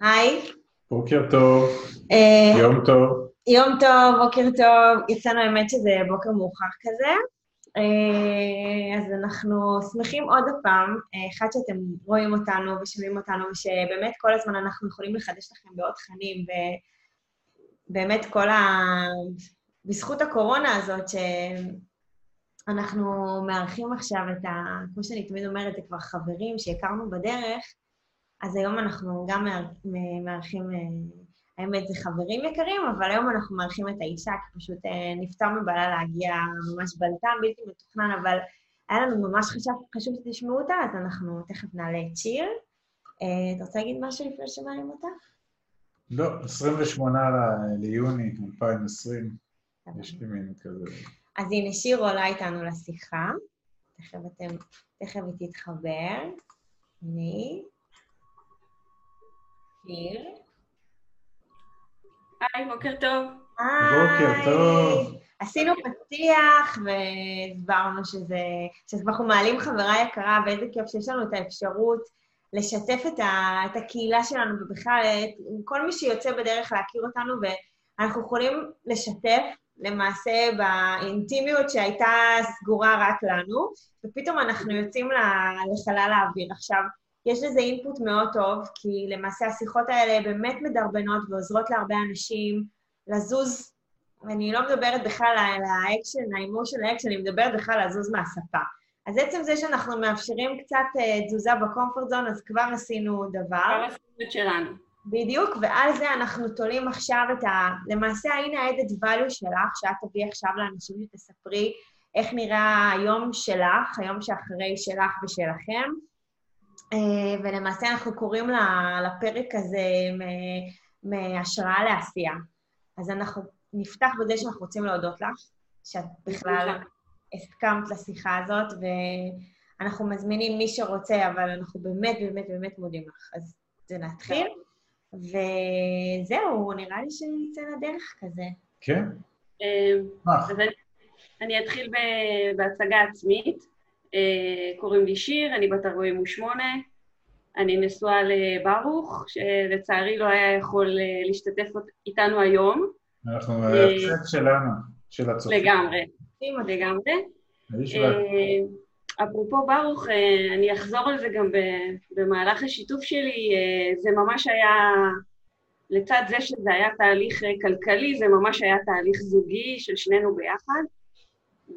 היי. בוקר טוב, אה, יום טוב. יום טוב, בוקר טוב. יצאנו האמת שזה בוקר מאוחר כזה. אה, אז אנחנו שמחים עוד הפעם, אה, אחד שאתם רואים אותנו ושומעים אותנו, ושבאמת כל הזמן אנחנו יכולים לחדש לכם בעוד תכנים, ובאמת כל ה... בזכות הקורונה הזאת, שאנחנו מארחים עכשיו את ה... כמו שאני תמיד אומרת, זה כבר חברים שהכרנו בדרך, אז היום אנחנו גם מארחים, אה, האמת זה חברים יקרים, אבל היום אנחנו מארחים את האישה, כי פשוט אה, נפטר מבעלה להגיע ממש בלטם, בלתי מתוכנן, אבל היה לנו ממש חשוב, חשוב שתשמעו אותה, אז אנחנו תכף נעלה את שיר. אה, אתה רוצה להגיד משהו לפני שמעלים אותה? לא, 28 ליוני 2020, יש לי מין כזה. אז הנה, שיר עולה איתנו לשיחה. תכף אתם, תכף היא תתחבר. הנה היא. שיר. היי, בוקר טוב. בוקר טוב. עשינו פתיח והסברנו שזה, שאנחנו מעלים חברה יקרה, ואיזה כיף שיש לנו את האפשרות לשתף את, ה, את הקהילה שלנו, ובכלל את כל מי שיוצא בדרך להכיר אותנו, ואנחנו יכולים לשתף למעשה באינטימיות שהייתה סגורה רק לנו, ופתאום אנחנו יוצאים לחלל האוויר. עכשיו, יש לזה input מאוד טוב, כי למעשה השיחות האלה באמת מדרבנות ועוזרות להרבה אנשים לזוז, ואני לא מדברת בכלל על ה action, ה emotion ה action, אני מדברת בכלל לזוז מהספה. אז עצם זה שאנחנו מאפשרים קצת uh, תזוזה ב comfort zone, אז כבר עשינו דבר. כבר עשינו את שלנו. בדיוק, ועל זה אנחנו תולים עכשיו את ה... למעשה, הנה ה-added value שלך, שאת תביאי עכשיו לאנשים שתספרי איך נראה היום שלך, היום שאחרי שלך ושלכם. אה, ולמעשה אנחנו קוראים לפרק הזה מהשראה לעשייה. אז אנחנו נפתח בזה שאנחנו רוצים להודות לך, שאת בכלל הסכמת לשיחה הזאת, ואנחנו מזמינים מי שרוצה, אבל אנחנו באמת באמת באמת מודים לך. אז זה נתחיל, וזהו, נראה לי שנצא לדרך כזה. כן. אה, אז אני אתחיל בהצגה עצמית. אה, קוראים לי שיר, אני בת 48, אני נשואה לברוך, שלצערי לא היה יכול אה, להשתתף איתנו היום. אנחנו ההפסד שלנו, של הצופים. לגמרי, לגמרי. אפרופו ברוך, אני אחזור על זה גם במהלך השיתוף שלי, זה ממש היה, לצד זה שזה היה תהליך כלכלי, זה ממש היה תהליך זוגי של שנינו ביחד,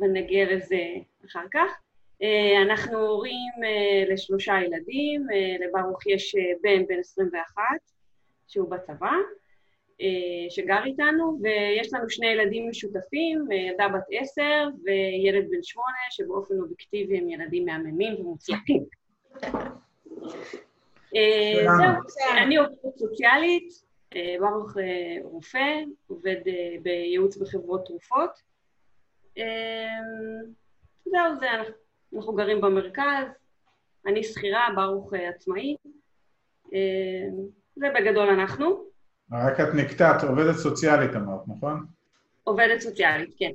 ונגיע לזה אחר כך. אה, אנחנו הורים אה, לשלושה ילדים, אה, לברוך יש בן בן 21, שהוא בצבא, שגר איתנו, ויש לנו שני ילדים משותפים, ילדה בת עשר וילד בן שמונה, שבאופן אובייקטיבי הם ילדים מהממים ומוצלחים. זהו, אני עובדת סוציאלית, ברוך רופא, עובד בייעוץ בחברות תרופות. זהו, זה אנחנו. אנחנו גרים במרכז, אני שכירה, ברוך אה, עצמאי. אה, זה בגדול אנחנו. רק את נקטעת, עובדת סוציאלית אמרת, נכון? עובדת סוציאלית, כן.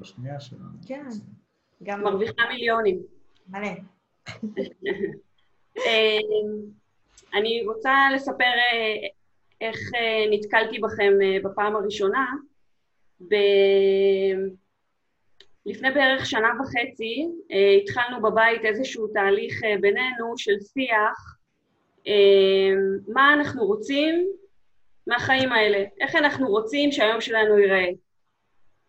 השנייה שלנו. כן. גם מרוויחה מיליונים. מלא. אה, אני רוצה לספר איך נתקלתי בכם בפעם הראשונה. לפני בערך שנה וחצי אה, התחלנו בבית איזשהו תהליך אה, בינינו של שיח, אה, מה אנחנו רוצים מהחיים האלה, איך אנחנו רוצים שהיום שלנו ייראה,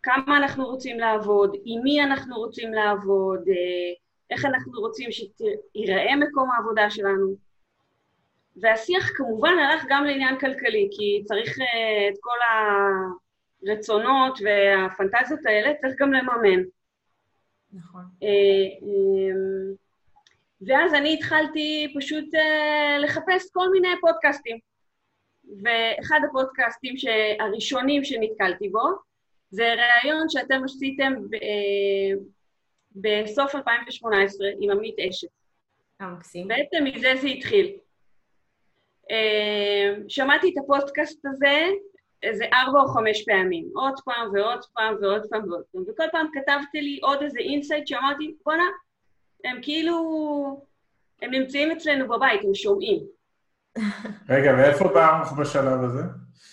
כמה אנחנו רוצים לעבוד, עם מי אנחנו רוצים לעבוד, אה, איך אנחנו רוצים שייראה מקום העבודה שלנו. והשיח כמובן הלך גם לעניין כלכלי, כי צריך אה, את כל ה... הרצונות והפנטזיות האלה צריך גם לממן. נכון. אה, אמ, ואז אני התחלתי פשוט אה, לחפש כל מיני פודקאסטים. ואחד הפודקאסטים הראשונים שנתקלתי בו, זה ראיון שאתם עשיתם אה, בסוף 2018 עם עמית אשת. מקסים. בעצם מזה זה התחיל. שמעתי את הפודקאסט הזה איזה ארבע או חמש פעמים, עוד פעם ועוד פעם ועוד פעם ועוד פעם, וכל פעם כתבתי לי עוד איזה insight שאמרתי, בואנה, הם כאילו, הם נמצאים אצלנו בבית, הם שומעים. רגע, ואיפה ברוך בשלב הזה?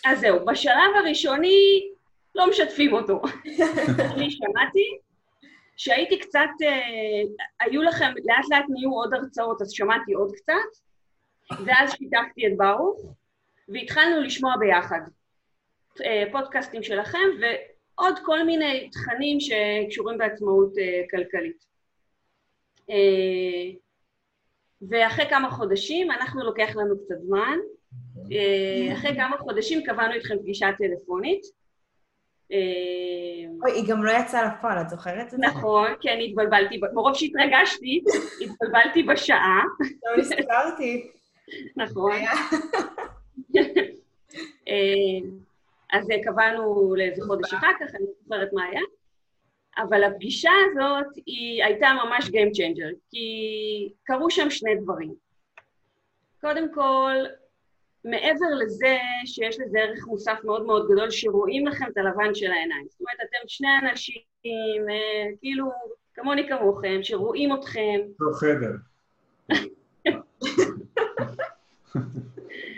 אז זהו, בשלב הראשוני לא משתפים אותו. אני שמעתי שהייתי קצת, אה, היו לכם, לאט לאט נהיו עוד הרצאות, אז שמעתי עוד קצת, ואז שיתפתי את ברוך, והתחלנו לשמוע ביחד פודקאסטים שלכם, ועוד כל מיני תכנים שקשורים בעצמאות אה, כלכלית. אה, ואחרי כמה חודשים, אנחנו לוקח לנו קצת זמן, אה, אחרי כמה חודשים קבענו איתכם פגישה טלפונית. אה, אוי, היא גם לא יצאה לפועל, את זוכרת את זה? נכון, כן, התבלבלתי, מרוב שהתרגשתי, התבלבלתי בשעה. לא הזכרתי. נכון. אה, אז קבענו לאיזה חודש אחר כך, אני זוכרת מה היה. אבל הפגישה הזאת היא הייתה ממש Game Changer, כי קרו שם שני דברים. קודם כל, מעבר לזה שיש לזה ערך מוסף מאוד מאוד גדול, שרואים לכם את הלבן של העיניים. זאת אומרת, אתם שני אנשים, אה, כאילו, כמוני כמוכם, שרואים אתכם. לא חדר.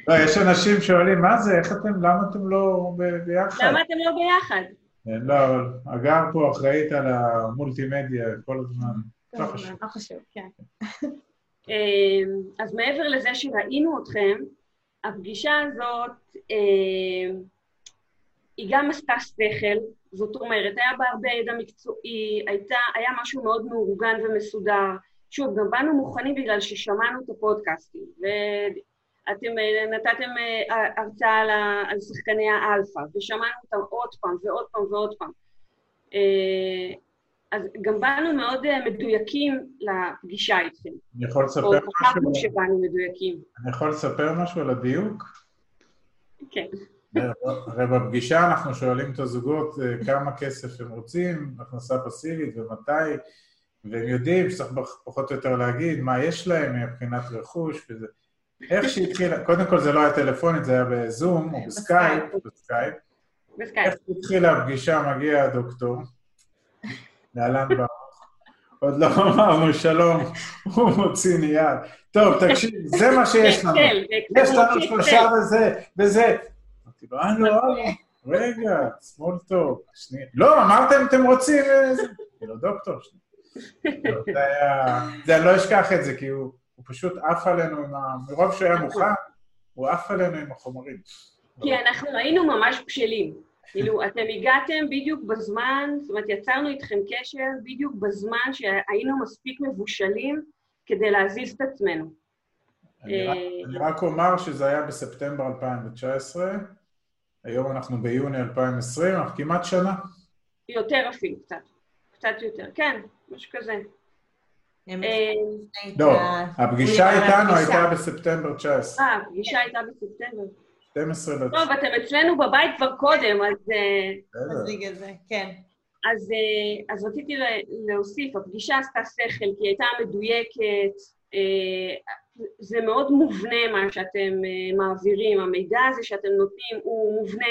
לא, יש אנשים שואלים, מה זה, איך אתם, למה אתם לא ביחד? למה אתם לא ביחד? לא, אבל הגר פה אחראית על המולטימדיה כל הזמן. לא חשוב. לא חשוב, כן. אמ, אז מעבר לזה שראינו אתכם, הפגישה הזאת, אמ, היא גם עשתה שכל, זאת אומרת, היה בה הרבה ידע מקצועי, הייתה, היה משהו מאוד מאורגן ומסודר. שוב, גם באנו מוכנים בגלל ששמענו את הפודקאסטים, אתם אה, נתתם אה, הרצאה על, שחקני האלפא, ושמענו אותם עוד פעם ועוד פעם ועוד פעם. אה, אז גם באנו מאוד מדויקים לפגישה איתכם. אני יכול לספר משהו? או חשבנו שבאנו מדויקים. אני יכול לספר משהו על הדיוק? כן. הרי בפגישה אנחנו שואלים את הזוגות כמה כסף הם רוצים, הכנסה פסיבית ומתי, והם יודעים שצריך פחות או יותר להגיד מה יש להם מבחינת רכוש וזה. איך שהתחילה, קודם כל זה לא היה טלפונית, זה היה בזום או בסקייפ, בסקייפ. איך שהתחילה הפגישה, מגיע הדוקטור, להלן ברוך. עוד לא אמרנו שלום, הוא מוציא נייר. טוב, תקשיב, זה מה שיש לנו. יש לנו שלושה וזה, וזה. אמרתי לו, הלו, הלו, רגע, small talk, שנייה. לא, אמרתם אתם רוצים... כאילו, דוקטור, שנייה. זה היה... זה, אני לא אשכח את זה, כי הוא... הוא פשוט עף עלינו עם ה... מרוב שהוא היה מוכן, הוא עף עלינו עם החומרים. כי אנחנו היינו ממש בשלים. כאילו, אתם הגעתם בדיוק בזמן, זאת אומרת, יצרנו איתכם קשר בדיוק בזמן שהיינו מספיק מבושלים כדי להזיז את עצמנו. אני רק אומר שזה היה בספטמבר 2019, היום אנחנו ביוני 2020, אנחנו כמעט שנה. יותר אפילו, קצת. קצת יותר, כן, משהו כזה. אה, לא, הפגישה איתנו הייתה בספטמבר 19. אה, הפגישה הייתה בספטמבר. 12 לצ... טוב, אתם אצלנו בבית כבר קודם, אז... אה, אז בגלל זה, כן. אז, אה, אז רציתי להוסיף, הפגישה עשתה שכל, כי היא הייתה מדויקת, זה מאוד מובנה מה שאתם מעבירים, המידע הזה שאתם נותנים הוא מובנה,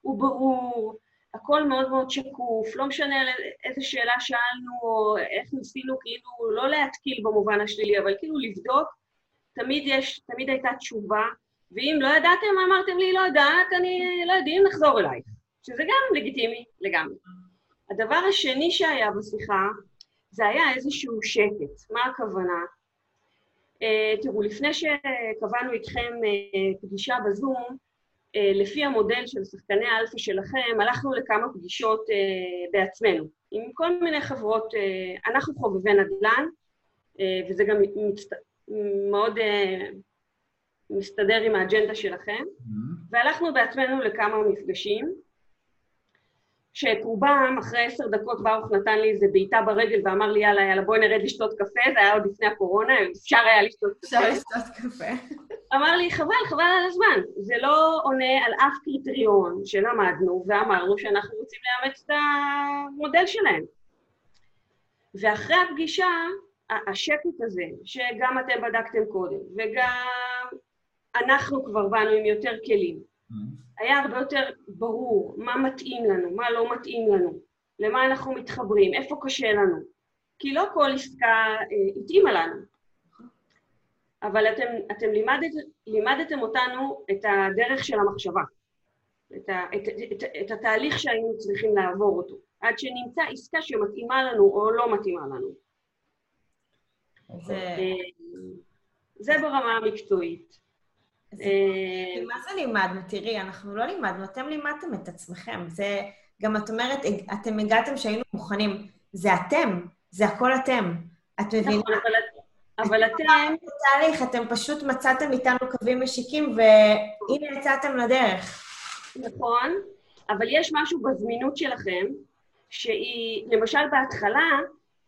הוא ברור, הכל מאוד מאוד שקוף, לא משנה איזה שאלה שאלנו או איך ניסינו כאילו לא להתקיל במובן השלילי, אבל כאילו לבדוק, תמיד יש, תמיד הייתה תשובה, ואם לא ידעתם, אמרתם לי, לא יודעת, אני לא יודעים, נחזור אלייך, שזה גם לגיטימי לגמרי. הדבר השני שהיה בשיחה, זה היה איזשהו שקט. מה הכוונה? Uh, תראו, לפני שקבענו איתכם uh, פגישה בזום, לפי המודל של שחקני האלפא שלכם, הלכנו לכמה פגישות אה, בעצמנו, עם כל מיני חברות, אה, אנחנו חובבי נדל"ן, וזה גם מצט... מאוד מסתדר עם האג'נדה שלכם, mm-hmm. והלכנו בעצמנו לכמה מפגשים, שאת רובם, אחרי עשר דקות ברוך נתן לי איזה בעיטה ברגל ואמר לי, יאללה, יאללה, בואי נרד לשתות קפה, זה היה עוד לפני הקורונה, אפשר היה לשתות קפה. אפשר לשתות קפה. אמר לי, חבל, חבל על הזמן. זה לא עונה על אף קריטריון שלמדנו ואמרנו שאנחנו רוצים לאמץ את המודל שלהם. ואחרי הפגישה, השקט הזה, שגם אתם בדקתם קודם, וגם אנחנו כבר באנו עם יותר כלים, mm-hmm. היה הרבה יותר ברור מה מתאים לנו, מה לא מתאים לנו, למה אנחנו מתחברים, איפה קשה לנו. כי לא כל עסקה אה, התאימה לנו. אבל אתם, אתם לימדת, לימדתם אותנו את הדרך של המחשבה, את, ה, את, את, את, את התהליך שהיינו צריכים לעבור אותו, עד שנמצא עסקה שמתאימה לנו או לא מתאימה לנו. זה, אה, זה ברמה המקצועית. אה, מה זה לימדנו? תראי, אנחנו לא לימדנו, אתם לימדתם את עצמכם. זה, גם את אומרת, אתם הגעתם שהיינו מוכנים. זה אתם, זה הכל אתם. את מבינה? נכון, אבל אתם... בתהליך, אתם פשוט מצאתם איתנו קווים משיקים, והנה יצאתם לדרך. נכון, אבל יש משהו בזמינות שלכם, שהיא, למשל בהתחלה,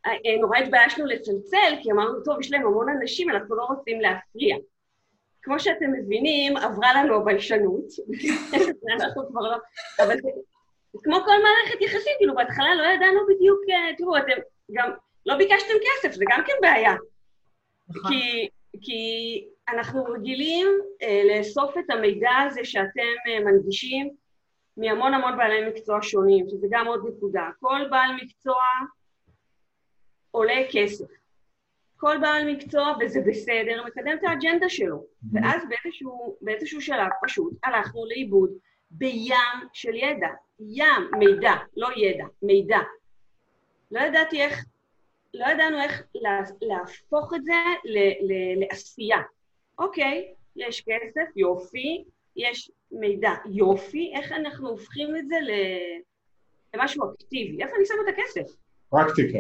אה, נורא התביישנו לצלצל, כי אמרנו, טוב, יש להם המון אנשים, אנחנו לא רוצים להפריע. כמו שאתם מבינים, עברה לנו הביישנות, אנחנו כבר לא... אבל כמו כל מערכת יחסים, כאילו, בהתחלה לא ידענו בדיוק, אה, תראו, אתם גם לא ביקשתם כסף, זה גם כן בעיה. נכון. כי, כי אנחנו רגילים אה, לאסוף את המידע הזה שאתם אה, מנגישים מהמון המון בעלי מקצוע שונים, שזה גם עוד נקודה. כל בעל מקצוע עולה כסף. כל בעל מקצוע, וזה בסדר, מקדם את האג'נדה שלו. ואז באיזשהו, באיזשהו שלב פשוט הלכנו לאיבוד בים של ידע. ים, מידע, לא ידע, מידע. לא ידעתי איך, לא ידענו איך להפוך את זה ל- ל- לעשייה. אוקיי, יש כסף, יופי, יש מידע, יופי, איך אנחנו הופכים את זה למשהו אקטיבי? איפה אני שמה את הכסף? פרקטיקה.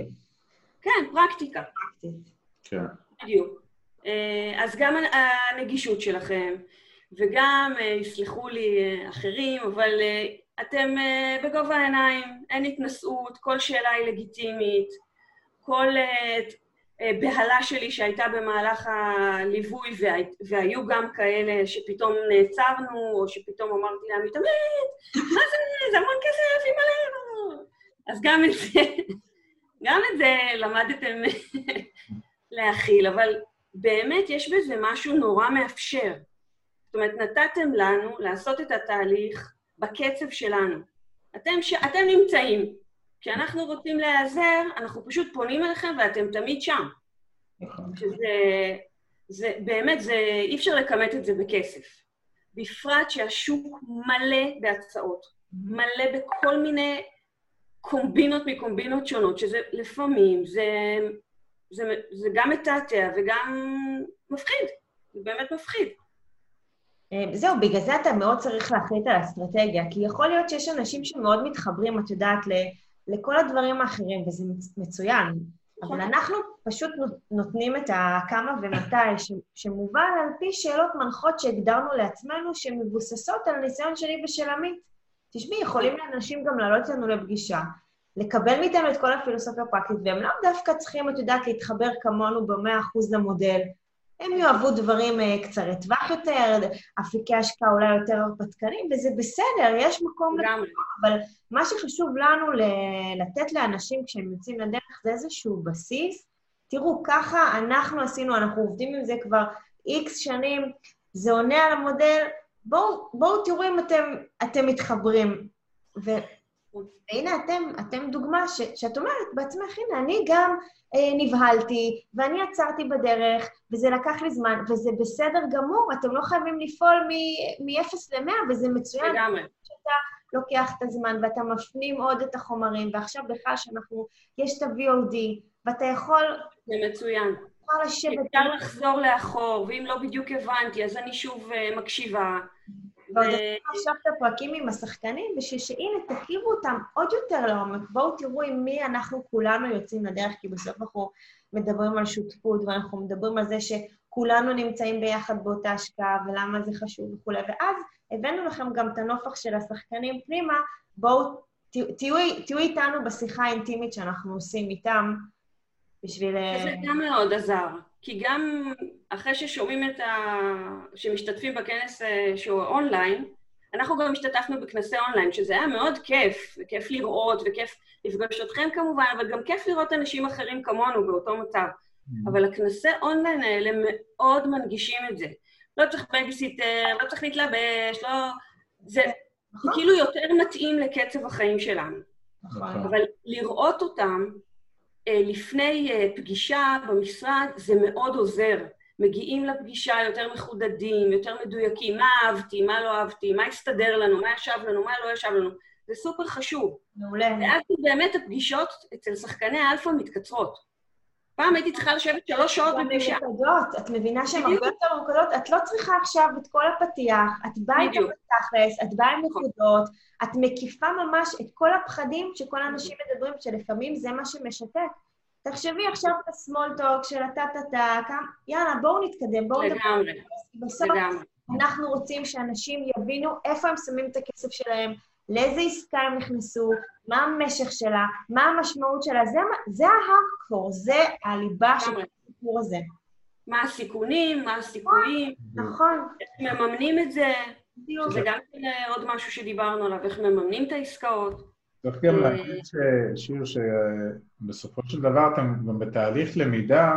כן, פרקטיקה. פרקטית. כן. בדיוק. אה, אז גם הנגישות שלכם, וגם, אה, יסלחו לי אה, אחרים, אבל אתם בגובה העיניים, אין התנשאות, כל שאלה היא לגיטימית, כל בהלה שלי שהייתה במהלך הליווי, והיו גם כאלה שפתאום נעצרנו, או שפתאום אמרתי להם, מתאמת, מה זה, זה המון כסף, אימא'לה. אז גם את זה, גם את זה למדתם להכיל, אבל באמת יש בזה משהו נורא מאפשר. זאת אומרת, נתתם לנו לעשות את התהליך בקצב שלנו. אתם, ש... אתם נמצאים. כשאנחנו רוצים להיעזר, אנחנו פשוט פונים אליכם ואתם תמיד שם. נכון. שזה... זה, באמת, זה, אי אפשר לכמת את זה בכסף. בפרט שהשוק מלא בהצעות, מלא בכל מיני קומבינות מקומבינות שונות, שזה לפעמים, זה זה, זה גם מתעתע וגם מפחיד, זה באמת מפחיד. אה, זהו, בגלל זה אתה מאוד צריך להחליט על אסטרטגיה, כי יכול להיות שיש אנשים שמאוד מתחברים, את יודעת, לכל הדברים האחרים, וזה מצוין. אבל אנחנו פשוט נותנים את הכמה ומתי, שמובל על פי שאלות מנחות שהגדרנו לעצמנו, שמבוססות על ניסיון שלי ושל עמית. תשמעי, יכולים לאנשים גם לעלות לנו לפגישה, לקבל מאיתנו את כל הפילוסופיה הפרקטית, והם לאו דווקא צריכים, את יודעת, להתחבר כמונו במאה אחוז למודל. הם יאהבו דברים uh, קצרי טווח יותר, אפיקי השקעה אולי יותר הרפתקנים, וזה בסדר, יש מקום לכולם, אבל מה שחשוב לנו לתת לאנשים כשהם יוצאים לדרך זה איזשהו בסיס. תראו, ככה אנחנו עשינו, אנחנו עובדים עם זה כבר איקס שנים, זה עונה על המודל, בואו בוא תראו אם אתם, אתם מתחברים. ו... והנה אתם, אתם דוגמה ש, שאת אומרת בעצמך, הנה, אני גם אה, נבהלתי, ואני עצרתי בדרך, וזה לקח לי זמן, וזה בסדר גמור, אתם לא חייבים לפעול מ-0 ל-100, וזה מצוין. לגמרי. שאתה לוקח את הזמן, ואתה מפנים עוד את החומרים, ועכשיו בכלל שאנחנו, יש את ה-VOD, ואתה יכול... זה מצוין. אפשר לחזור לאחור, ואם לא בדיוק הבנתי, אז אני שוב uh, מקשיבה. ועוד עכשיו את הפרקים עם השחקנים, בשביל שהנה, תכירו אותם עוד יותר לעומק. בואו תראו עם מי אנחנו כולנו יוצאים לדרך, כי בסוף אנחנו מדברים על שותפות, ואנחנו מדברים על זה שכולנו נמצאים ביחד באותה השקעה, ולמה זה חשוב וכולי. ואז הבאנו לכם גם את הנופח של השחקנים פנימה, בואו תהיו, תהיו איתנו בשיחה האינטימית שאנחנו עושים איתם, בשביל... זה גם מאוד עזר. כי גם אחרי ששומעים את ה... שמשתתפים בכנס אה, שהוא אונליין, אנחנו גם השתתפנו בכנסי אונליין, שזה היה מאוד כיף, וכיף לראות, וכיף לפגוש אתכם כמובן, אבל גם כיף לראות אנשים אחרים כמונו באותו מצב. Mm. אבל הכנסי אונליין האלה מאוד מנגישים את זה. לא צריך בייביסיטר, לא צריך להתלבש, לא... זה נכון. כאילו יותר מתאים לקצב החיים שלנו. נכון. אבל לראות אותם לפני אה, פגישה במשרד, זה מאוד עוזר. מגיעים לפגישה יותר מחודדים, יותר מדויקים, מה אהבתי, מה לא אהבתי, מה הסתדר לנו, מה ישב לנו, מה לא ישב לנו. זה סופר חשוב. מעולה. ואז באמת הפגישות אצל שחקני האלפא מתקצרות. פעם הייתי צריכה לשבת שלוש שעות בפגישה. את מבינה שהן. הרבה יותר ממוקדות, את לא צריכה עכשיו את כל הפתיח, את באה בדיוק. בתכלס, את באה עם נכון. נקודות, את מקיפה ממש את כל הפחדים שכל האנשים מדברים, שלפעמים זה מה שמשתק. תחשבי עכשיו את הסמולטוק של הטה-טה-טה, יאללה, בואו נתקדם, בואו נדבר. לגמרי, בסוף לגמרי. אנחנו רוצים שאנשים יבינו איפה הם שמים את הכסף שלהם, לאיזה עסקה הם נכנסו, מה המשך שלה, מה המשמעות שלה, זה, זה ההארדקור, זה הליבה של. הסיפור הזה. מה הסיכונים, מה הסיכויים, נכון, איך מממנים את זה. שזה גם כן אה, עוד משהו שדיברנו עליו, איך מממנים את העסקאות. צריך גם אה, להגיד, ש- שיר, שבסופו של דבר אתם גם בתהליך למידה,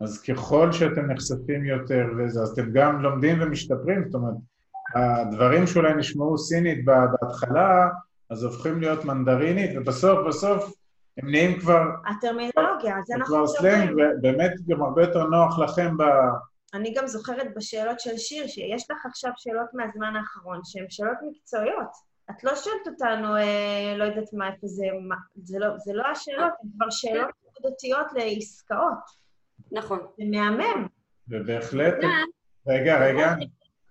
אז ככל שאתם נחשפים יותר וזה, אז אתם גם לומדים ומשתפרים, זאת אומרת, הדברים שאולי נשמעו סינית בהתחלה, אז הופכים להיות מנדרינית, ובסוף, בסוף, הם נהיים כבר, הטרמינולוגיה, אז הם אנחנו כבר סלנג. ובאמת גם הרבה יותר נוח לכם ב... אני גם זוכרת בשאלות של שיר, שיש לך עכשיו שאלות מהזמן האחרון, שהן שאלות מקצועיות. את לא שואלת אותנו, אה, לא יודעת מה, איפה זה, מה, זה לא, זה לא השאלות, הן כבר שאלות נקודתיות לעסקאות. נכון. זה מהמם. ובהחלט, אה, רגע, רגע,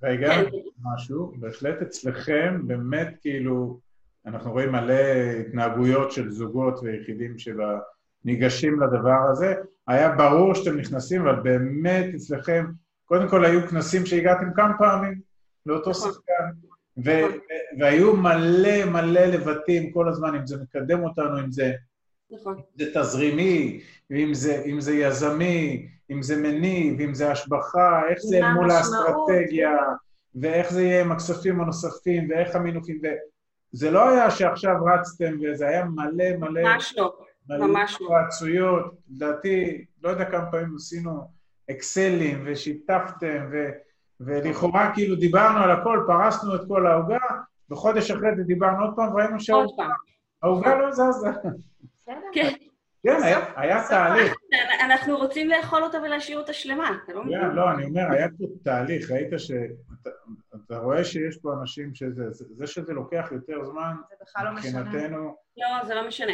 רגע, כן. משהו, בהחלט אצלכם, באמת כאילו, אנחנו רואים מלא התנהגויות של זוגות ויחידים שניגשים לדבר הזה. היה ברור שאתם נכנסים, אבל באמת אצלכם, קודם כל היו כנסים שהגעתם כמה פעמים לאותו נכון. שחקן, ו- והיו מלא מלא לבטים כל הזמן, אם זה מקדם אותנו, אם זה, נכון. זה תזרימי, אם זה, אם זה יזמי, אם זה מניב, אם זה השבחה, איך זה מול האסטרטגיה, ואיך זה יהיה עם הכספים הנוספים, ואיך המינופים, זה לא היה שעכשיו רצתם, וזה היה מלא מלא... ממש לא. מלא ממש לא. התייעצויות. לדעתי, לא יודע כמה פעמים עשינו אקסלים ושיתפתם, ו, ולכאורה כאילו דיברנו על הכל, פרסנו את כל העוגה, וחודש אחרי זה דיברנו עוד פעם, וראינו שהעוגה לא זזה. בסדר? כן, כן, היה, תהליך. אנחנו רוצים לאכול אותה ולהשאיר אותה שלמה, אתה לא מבין? לא, אני אומר, היה פה תהליך, ראית שאתה אתה רואה שיש פה אנשים שזה, זה זה שזה לוקח יותר זמן, לא. מבחינתנו, לא, זה לא משנה.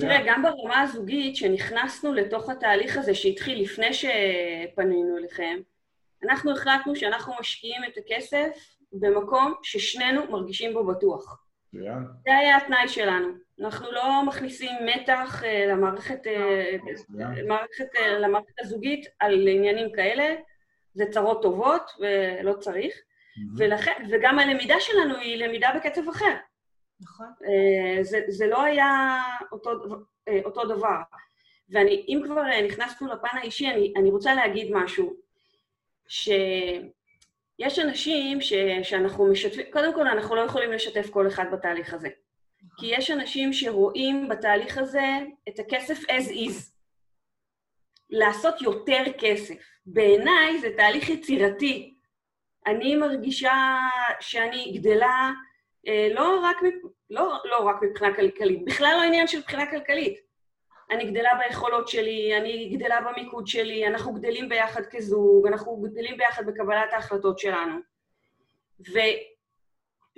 תראה, גם ברמה הזוגית, שנכנסנו לתוך התהליך הזה שהתחיל לפני שפנינו אליכם, אנחנו החלטנו שאנחנו משקיעים את הכסף במקום ששנינו מרגישים בו בטוח. זה היה התנאי שלנו. אנחנו לא מכניסים מתח אה, למערכת, אה, מצוין. מערכת, אה, למערכת הזוגית על עניינים כאלה, זה צרות טובות ולא צריך, ולכן, וגם הלמידה שלנו היא למידה בקצב אחר. נכון. זה, זה לא היה אותו, אותו דבר. ואני, אם כבר נכנסנו לפן האישי, אני, אני רוצה להגיד משהו, שיש אנשים ש, שאנחנו משתפים, קודם כל אנחנו לא יכולים לשתף כל אחד בתהליך הזה. כי יש אנשים שרואים בתהליך הזה את הכסף as is. לעשות יותר כסף. בעיניי זה תהליך יצירתי. אני מרגישה שאני גדלה אה, לא רק, לא, לא רק מבחינה כלכלית, בכלל לא עניין של מבחינה כלכלית. אני גדלה ביכולות שלי, אני גדלה במיקוד שלי, אנחנו גדלים ביחד כזוג, אנחנו גדלים ביחד בקבלת ההחלטות שלנו.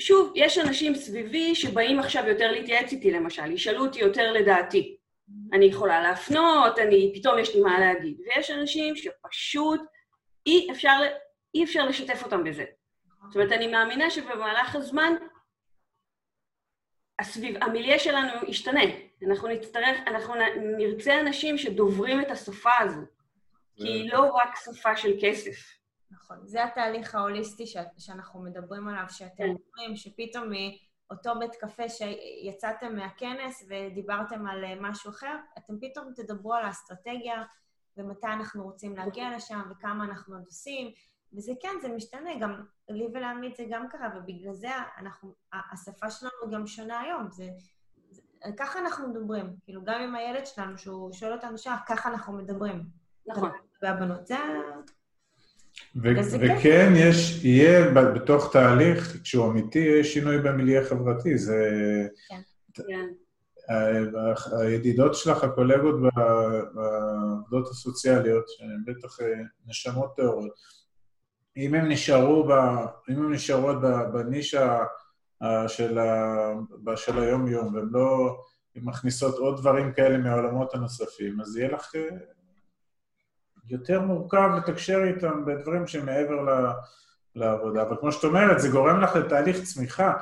ושוב, יש אנשים סביבי שבאים עכשיו יותר להתייעץ איתי, למשל, ישאלו אותי יותר לדעתי. אני יכולה להפנות, אני, פתאום יש לי מה להגיד. ויש אנשים שפשוט אי אפשר, אי אפשר לשתף אותם בזה. זאת אומרת, אני מאמינה שבמהלך הזמן הסביב, המיליה שלנו ישתנה. אנחנו נצטרך, אנחנו נרצה אנשים שדוברים את השפה הזו, כי היא לא רק שפה של כסף. נכון. זה התהליך ההוליסטי ש... שאנחנו מדברים עליו, שאתם כן. אומרים שפתאום מאותו בית קפה שיצאתם מהכנס ודיברתם על אה, משהו אחר, אתם פתאום תדברו על האסטרטגיה ומתי אנחנו רוצים להגיע לשם וכמה אנחנו עוד עושים. וזה כן, זה משתנה, גם לי ולעמית זה גם קרה, ובגלל זה אנחנו, השפה שלנו גם שונה היום. זה, זה, ככה אנחנו מדברים. כאילו, גם עם הילד שלנו, שהוא שואל אותנו שם, ככה אנחנו מדברים. נכון. והבנות, זה... כן. וכן, יש, יהיה בתוך תהליך, כשהוא אמיתי, יש שינוי במיליה חברתי. זה... כן. הידידות שלך, הקולגות בעבודות הסוציאליות, שהן בטח אה, נשמות טהורות, אם הן נשארו, ב, אם הן נשארות בנישה של, ה, של היום-יום, והן לא מכניסות עוד דברים כאלה מהעולמות הנוספים, אז יהיה לך אה, יותר מורכב לתקשר איתם בדברים שמעבר ל, לעבודה. אבל כמו שאת אומרת, זה גורם לך לתהליך צמיחה.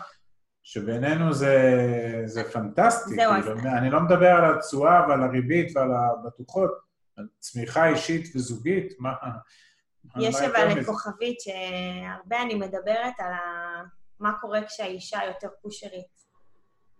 שבעינינו זה, זה פנטסטי. זהו, כאילו, אז... אני לא מדבר על התשואה ועל הריבית ועל הבטוחות, על צמיחה אישית וזוגית, מה... יש אבל כוכבית שהרבה אני מדברת על ה... מה קורה כשהאישה יותר פושרית.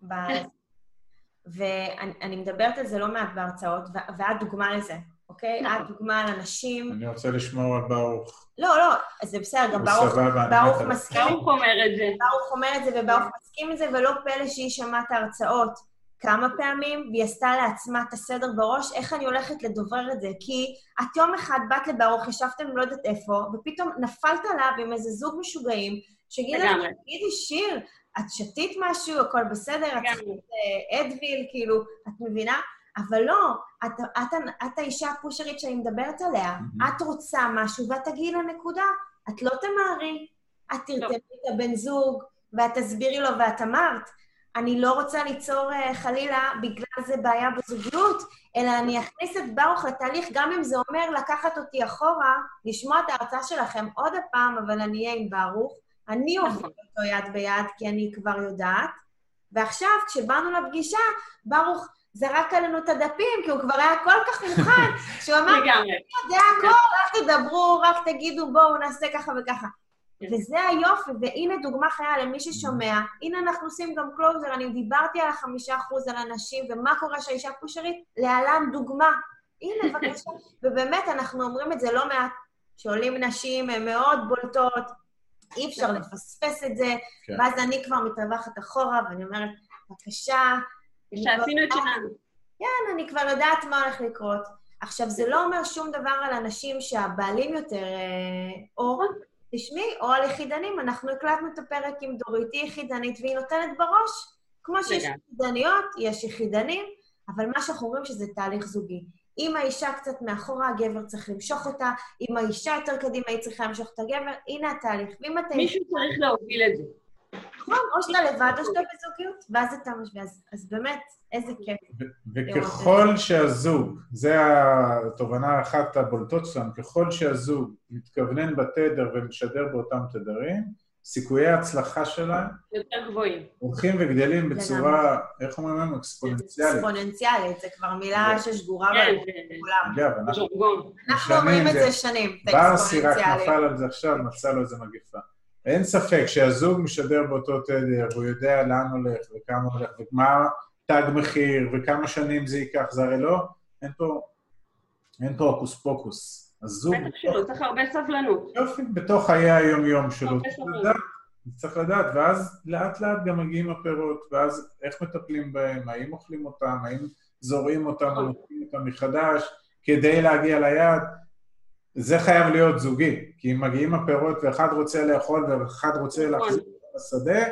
ב... ואני מדברת על זה לא מעט בהרצאות, ואת דוגמה לזה. אוקיי? נכון. את דוגמה על אנשים... אני רוצה לשמור על ברוך. לא, לא, זה בסדר, גם ברוך, ברוך מסכים. ברוך אומר את זה. ברוך אומר את זה וברוך מסכים את זה, ולא פלא שהיא שמעה את ההרצאות כמה פעמים, והיא עשתה לעצמה את הסדר בראש, איך אני הולכת לדוברר את זה. כי את יום אחד באת לברוך, ישבתם לא יודעת איפה, ופתאום נפלת עליו עם איזה זוג משוגעים, לך, תגידי, שיר, את שתית משהו, הכל בסדר, את צריכה אדוויל, כאילו, את מבינה? אבל לא, את, את, את, את האישה הפושרית שאני מדברת עליה. Mm-hmm. את רוצה משהו ואת תגיעי לנקודה. את לא תמהרי. את תרתמי לא. את הבן זוג, ואת תסבירי לו, ואת אמרת, אני לא רוצה ליצור uh, חלילה בגלל זה בעיה בזוגיות, אלא אני אכניס את ברוך לתהליך, גם אם זה אומר לקחת אותי אחורה, לשמוע את ההרצאה שלכם עוד הפעם, אבל אני אהיה עם ברוך. אני נכון. עוברת אותו יד ביד, כי אני כבר יודעת. ועכשיו, כשבאנו לפגישה, ברוך זרק עלינו את הדפים, כי הוא כבר היה כל כך מוכן, שהוא אמר, יודע הכל, רק תדברו, רק תגידו, בואו נעשה ככה וככה. כן. וזה היופי, והנה דוגמה חיה למי ששומע. הנה אנחנו עושים גם קלוזר, אני דיברתי על החמישה אחוז על אנשים, ומה קורה שהאישה פושרית? להלן דוגמה. הנה, בבקשה. ובאמת, אנחנו אומרים את זה לא מעט, שעולים נשים, הן מאוד בולטות, אי אפשר לפספס את זה, כן. ואז אני כבר מתרווחת אחורה, ואני אומרת, בבקשה, שעשינו את שלנו. כן, אני כבר יודעת מה הולך לקרות. עכשיו, זה לא אומר שום דבר על אנשים שהבעלים יותר, אה, או, תשמעי, או על יחידנים. אנחנו הקלטנו את הפרק עם דורית, היא יחידנית והיא נותנת בראש. כמו שיש יחידניות, יש יחידנים, אבל מה שאנחנו אומרים שזה תהליך זוגי. אם האישה קצת מאחורה, הגבר צריך למשוך אותה, אם האישה יותר קדימה, היא צריכה למשוך את הגבר, הנה התהליך. ואם אתה... מישהו צריך להוביל את זה. נכון, או שאתה לבד או שאתה בזוגיות, ואז אתה משווה. אז, אז באמת, איזה כיף. וככל שהזוג, זה התובנה אחת הבולטות שלנו, ככל שהזוג מתכוונן בתדר ומשדר באותם תדרים, סיכויי ההצלחה שלהם יותר גבוהים. הולכים וגדלים בצורה, איך אומרים לנו? אקספוננציאלית. אקספוננציאלית, זה כבר מילה ששגורה בכולם. אנחנו אומרים את זה שנים, את האקספוננציאלית. ברסי רק נפל על זה עכשיו, מצא לו איזה מגיפה. אין ספק שהזוג משדר באותו תדר, והוא יודע לאן הולך וכמה הולך ומה תג מחיר וכמה שנים זה ייקח, זה הרי לא, אין פה, אין פה הוקוס פוקוס. הזוג... בטח שלא, צריך הרבה סבלנות. יופי, בתוך חיי היום-יום שלו. צריך לדעת, ואז לאט לאט גם מגיעים הפירות, ואז איך מטפלים בהם, האם אוכלים אותם, האם זורעים אותם או נכון. נותנים אותם מחדש כדי להגיע ליעד. זה חייב להיות זוגי, כי אם מגיעים הפירות ואחד רוצה לאכול ואחד רוצה נכון. להחזיר בשדה...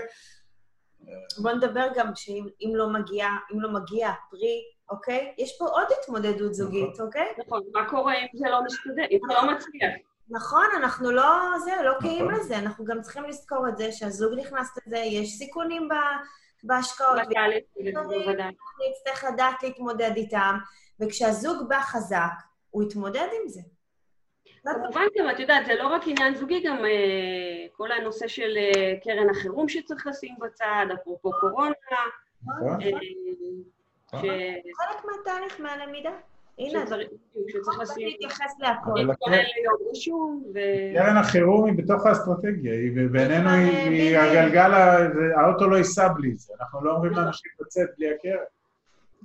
בוא נדבר גם שאם לא מגיע, אם לא מגיע פרי, אוקיי? יש פה עוד התמודדות זוגית, נכון. אוקיי? נכון, מה קורה אם זה לא מסתדר, אם זה לא מצליח? נכון, אנחנו לא, זה, לא קיים נכון. לזה, אנחנו גם צריכים לזכור את זה שהזוג נכנס לזה, יש סיכונים בהשקעות. בוודאי, בוודאי. אנחנו נצטרך לדעת להתמודד איתם, וכשהזוג בא חזק, הוא יתמודד עם זה. כמובן גם, את יודעת, זה לא רק עניין זוגי, גם אה, כל הנושא של אה, קרן החירום שצריך לשים בצד, אפרופו קורונה. נכון. אה, חלק מהתהליך, מהלמידה. הנה, שצריך לשים... להתייחס להכל. קרן החירום היא בתוך האסטרטגיה, היא בעינינו היא הגלגל, האוטו לא ייסע בלי זה. אנחנו לא אומרים לאנשים לצאת בלי הקרן.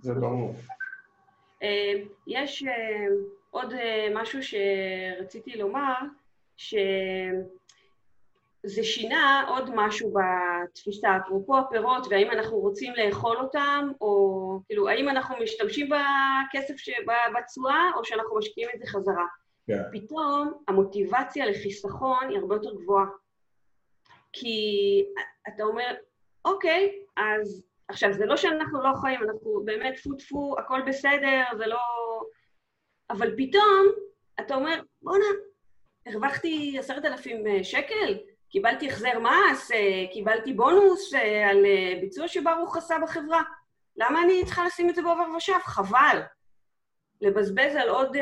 זה ברור. יש... עוד אה, משהו שרציתי לומר, שזה שינה עוד משהו בתפיסה, אפרופו הפירות, והאם אנחנו רוצים לאכול אותם, או כאילו, האם אנחנו משתמשים בכסף בתשואה, או שאנחנו משקיעים את זה חזרה. Yeah. כן. פתאום המוטיבציה לחיסכון היא הרבה יותר גבוהה. כי אתה אומר, אוקיי, אז עכשיו, זה לא שאנחנו לא חיים, אנחנו באמת טפו טפו, הכל בסדר, זה לא... אבל פתאום אתה אומר, בואנה, הרווחתי עשרת אלפים אה, שקל, קיבלתי החזר מס, אה, קיבלתי בונוס אה, על ביצוע שברוך עשה בחברה. למה אני צריכה לשים את זה בעובר ושב? חבל. לבזבז על עוד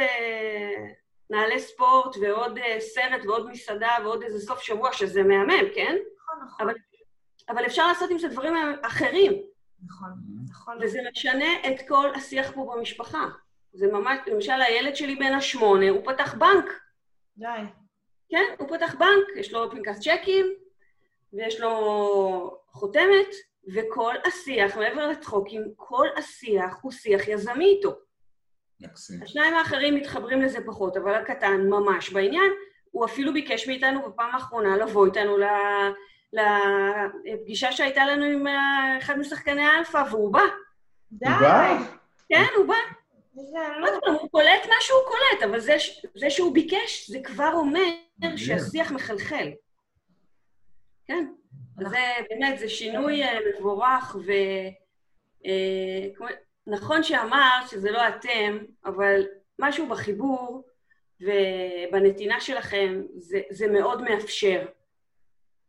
נעלי ספורט ועוד סרט ועוד מסעדה ועוד איזה סוף שבוע, שזה מהמם, כן? נכון, נכון. אבל, אבל אפשר לעשות עם זה דברים אחרים. נכון, נכון. וזה משנה את כל השיח פה במשפחה. זה ממש, למשל הילד שלי בן השמונה, הוא פתח בנק. די. כן, הוא פתח בנק, יש לו פנקס צ'קים, ויש לו חותמת, וכל השיח, מעבר לצחוקים, כל השיח הוא שיח יזמי איתו. מקסים. השניים האחרים מתחברים לזה פחות, אבל הקטן ממש בעניין. הוא אפילו ביקש מאיתנו בפעם האחרונה לבוא איתנו לפגישה שהייתה לנו עם אחד משחקני האלפא, והוא בא. די. הוא בא? כן, הוא בא. זה עוד פעם, הוא קולט מה שהוא קולט, אבל זה, שהוא ביקש, זה כבר אומר. שהשיח מחלחל. כן, אז זה באמת, זה שינוי אה, מבורך, ו... אה, נכון שאמרת שזה לא אתם, אבל משהו בחיבור ובנתינה שלכם, זה, זה מאוד מאפשר.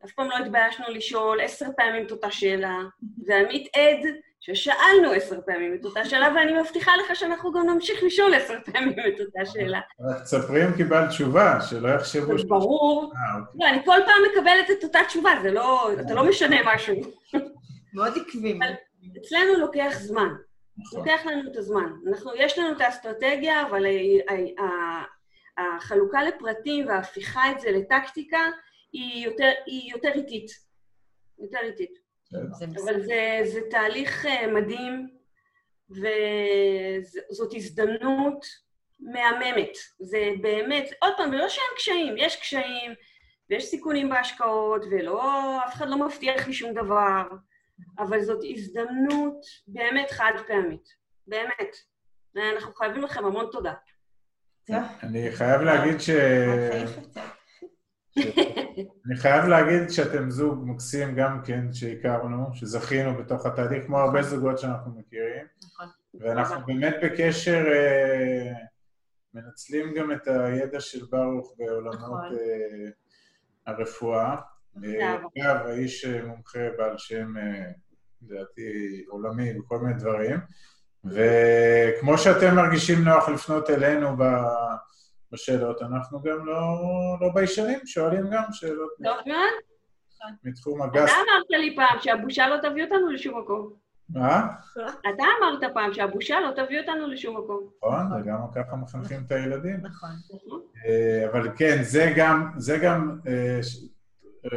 אף פעם לא התביישנו לשאול עשר פעמים את אותה שאלה, ועמית עד ששאלנו עשר פעמים את אותה שאלה, ואני מבטיחה לך שאנחנו גם נמשיך לשאול עשר פעמים את אותה שאלה. רק תספרי אם קיבלת תשובה, שלא יחשבו ש... ברור. אה, אוקיי. לא, אני כל פעם מקבלת את אותה תשובה, זה לא... אתה לא משנה משהו. מאוד עקבים. אבל- אצלנו לוקח זמן. נכון. לוקח לנו את הזמן. אנחנו, יש לנו את האסטרטגיה, אבל החלוקה לפרטים וההפיכה את זה לטקטיקה היא יותר איטית. יותר איטית. אבל זה, זה תהליך אה, מדהים, וזאת הזדמנות מהממת. זה באמת, עוד פעם, לא שאין קשיים, יש קשיים, ויש סיכונים בהשקעות, ולא, אף אחד לא מבטיח לי שום דבר, אבל זאת הזדמנות באמת חד פעמית. באמת. ואנחנו חייבים לכם המון תודה. אני חייב להגיד ש... אני חייב להגיד שאתם זוג מקסים גם כן, שהכרנו, שזכינו בתוך התהליך, כמו הרבה זוגות שאנחנו מכירים, נכון. ואנחנו באמת בקשר, אה, מנצלים גם את הידע של ברוך בעולמות נכון. אה, הרפואה. אה. אגב, האיש אה, מומחה בעל שם, אה, לדעתי, עולמי וכל מיני דברים. וכמו שאתם מרגישים נוח לפנות אלינו ב- בשאלות, אנחנו גם לא, לא ביישנים, שואלים גם שאלות טוב מאוד. מתחום אתה הגס. אמרת לי פעם שהבושה לא תביא אותנו לשום מקום. מה? אתה אמרת פעם שהבושה לא תביא אותנו לשום מקום. נכון, וגם ככה מחנכים את הילדים. נכון. נכון? אה, אבל כן, זה גם, זה גם אה,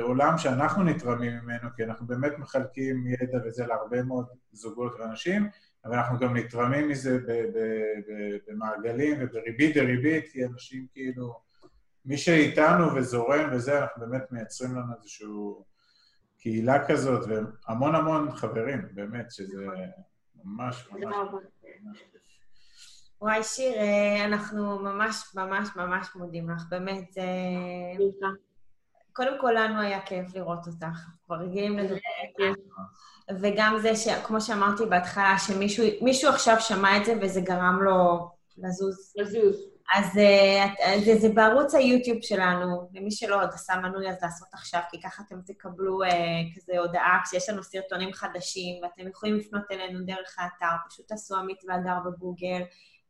עולם שאנחנו נתרמים ממנו, כי אנחנו באמת מחלקים ידע וזה להרבה מאוד זוגות ואנשים, אבל אנחנו גם נתרמים מזה ב- ב- ב- במעגלים ובריבית דריבית, כי אנשים כאילו, מי שאיתנו וזורם וזה, אנחנו באמת מייצרים לנו איזושהי קהילה כזאת, והמון המון חברים, באמת, שזה ממש ממש... וואי, שיר, אה, אנחנו ממש ממש ממש מודים לך, באמת, זה... קודם כל, לנו היה כיף לראות אותך. כבר רגילים לדבר איתך. וגם זה, ש... כמו שאמרתי בהתחלה, שמישהו מישהו עכשיו שמע את זה וזה גרם לו לזוז. לזוז. אז אה, את- זה, זה בערוץ היוטיוב שלנו, למי שלא עוד עשה מנוי אז לעשות עכשיו, כי ככה אתם תקבלו אה, כזה הודעה כשיש לנו סרטונים חדשים, ואתם יכולים לפנות אלינו דרך האתר, פשוט תעשו עמית והדר בגוגל.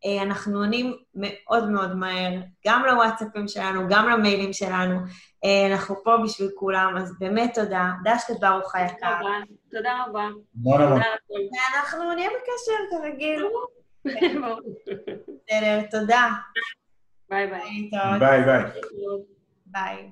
אה, אנחנו עונים מאוד מאוד מהר, גם לוואטסאפים שלנו, גם למיילים שלנו. אה, אנחנו פה בשביל כולם, אז באמת תודה. דשת ברוך תודה היקר. רבה. תודה רבה. תודה הכל. ואנחנו נהיה בקשר כרגיל. בסדר, תודה. ביי ביי. ביי ביי. ביי.